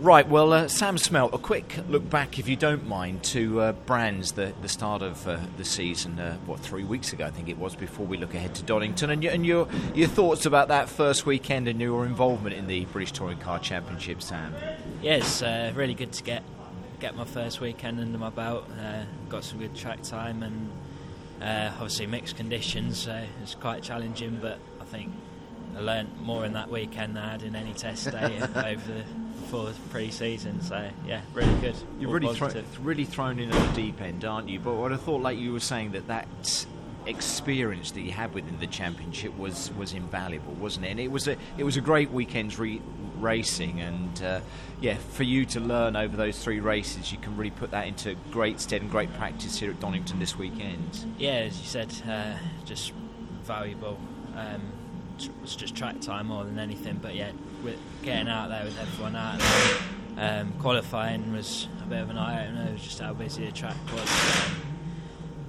Right, well, uh, Sam Smelt, a quick look back, if you don't mind, to uh, Brands, the, the start of uh, the season, uh, what, three weeks ago, I think it was, before we look ahead to Donington, and, your, and your, your thoughts about that first weekend and your involvement in the British Touring Car Championship, Sam? Yes, uh, really good to get get my first weekend under my belt. Uh, got some good track time and obviously mixed conditions, so it's quite challenging, but I think I learned more in that weekend than I had in any test day over the for pre-season. So yeah, really good. You're really thro- really thrown in at the deep end, aren't you? But what I thought, like you were saying, that that experience that you had within the championship was was invaluable, wasn't it? And it was a it was a great weekend's re- racing, and uh, yeah, for you to learn over those three races, you can really put that into great stead and great practice here at Donington this weekend. Yeah, as you said, uh, just valuable. Um, was just track time more than anything. But yeah, with getting out there with everyone out there, um, qualifying was a bit of an eye opener. It was Just how busy the track was, um,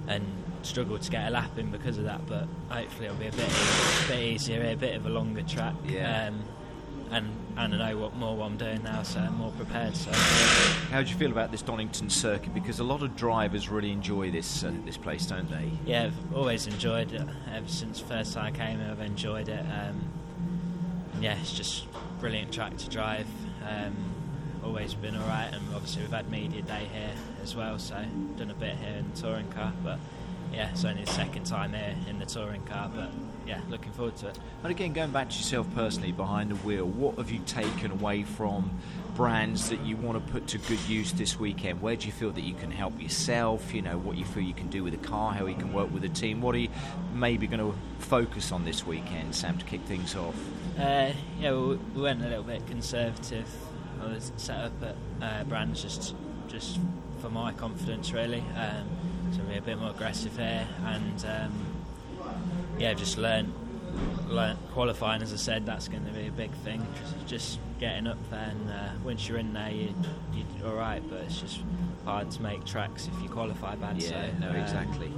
and struggled to get a lap in because of that. But hopefully it'll be a bit, a bit easier, a bit of a longer track. Yeah. Um, and and I know what more what I'm doing now, so I'm more prepared. So, how do you feel about this Donington circuit? Because a lot of drivers really enjoy this uh, this place, don't they? Yeah, I've always enjoyed it. Ever since first time I came here, I've enjoyed it. Um, yeah, it's just brilliant track to drive. Um, always been alright, and obviously we've had media day here as well, so done a bit here in the touring car, but yeah, it's only the second time here in the touring car, but yeah, looking forward to it. And again, going back to yourself personally behind the wheel, what have you taken away from brands that you want to put to good use this weekend? Where do you feel that you can help yourself? You know, what you feel you can do with a car, how you can work with a team? What are you maybe going to focus on this weekend, Sam, to kick things off? Uh, yeah, we went a little bit conservative. I was set up at uh, brands just just for my confidence, really. Um, so be a bit more aggressive here, and um, yeah, just learn, learn qualifying. As I said, that's going to be a big thing. Just, just getting up there, and uh, once you're in there, you, you're all right. But it's just hard to make tracks if you qualify bad. Yeah, so, no, exactly.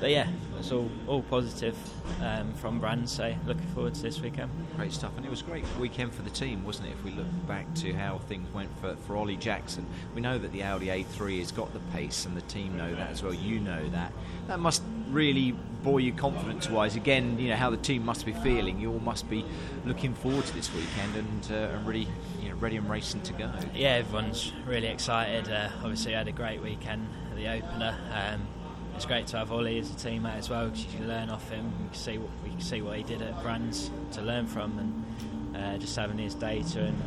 But yeah, it's all all positive um, from brands. So looking forward to this weekend. Great stuff, and it was a great weekend for the team, wasn't it? If we look back to how things went for for Ollie Jackson, we know that the Audi A3 has got the pace, and the team know that as well. You know that. That must really buoy you confidence wise. Again, you know how the team must be feeling. You all must be looking forward to this weekend and, uh, and really you know, ready and racing to go. Yeah, everyone's really excited. Uh, obviously, had a great weekend at the opener. Um, it's great to have Ollie as a teammate as well because you can learn off him. You can see what we can see what he did at Brands to learn from, and uh, just having his data and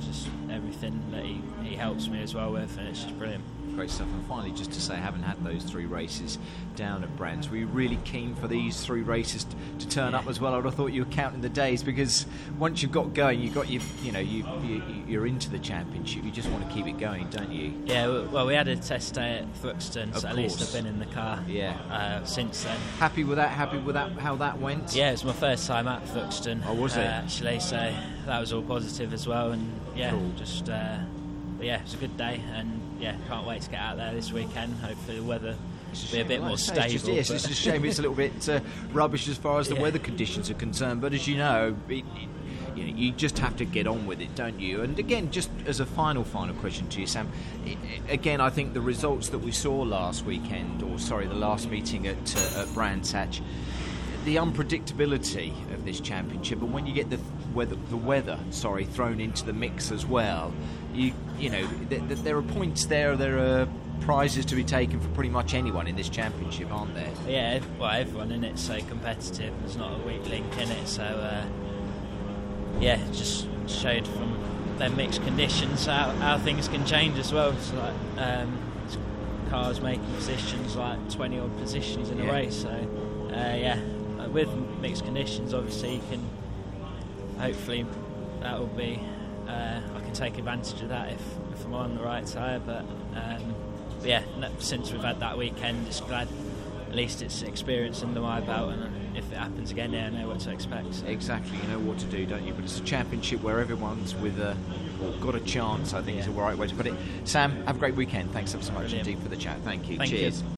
just everything that he, he helps me as well with, and it's just brilliant great stuff. And finally, just to say, I haven't had those three races down at Brands, were you really keen for these three races t- to turn yeah. up as well? I would have thought you were counting the days because once you've got going, you've got your, you know, you, you are into the championship. You just want to keep it going, don't you? Yeah. Well, we had a test day at Thruxton, so at least I've been in the car. Yeah. Uh, since then. Happy with that? Happy with that? How that went? Yeah, it was my first time at Thruxton. Oh, was it? Uh, actually, so that was all positive as well, and yeah, cool. Just. Uh, yeah, it's a good day, and yeah, can't wait to get out there this weekend. Hopefully, the weather will be a bit more stable. It's just, yes, it's a shame it's a little bit uh, rubbish as far as the yeah. weather conditions are concerned. But as you know, it, it, you know, you just have to get on with it, don't you? And again, just as a final, final question to you, Sam. again, I think the results that we saw last weekend, or sorry, the last meeting at, uh, at Brands Hatch, the unpredictability of this championship, and when you get the weather, the weather, sorry, thrown into the mix as well, you you know, th- th- there are points there. There are prizes to be taken for pretty much anyone in this championship, aren't there? Yeah, well, everyone in it's so competitive. There's not a weak link in it, so uh, yeah, just showed from their mixed conditions how, how things can change as well. So like um, cars making positions like 20 odd positions in yeah. a race. So uh, yeah, with mixed conditions, obviously you can hopefully that will be uh, I can take advantage of that if, if I'm on the right tyre. But, um, but yeah, since we've had that weekend, just glad at least it's experience under my belt, and if it happens again, yeah, I know what to expect. So. Exactly, you know what to do, don't you? But it's a championship where everyone's with a well, got a chance. I think yeah. is the right way to put it. Sam, have a great weekend. Thanks ever so much Brilliant. indeed for the chat. Thank you. Thank Cheers. You.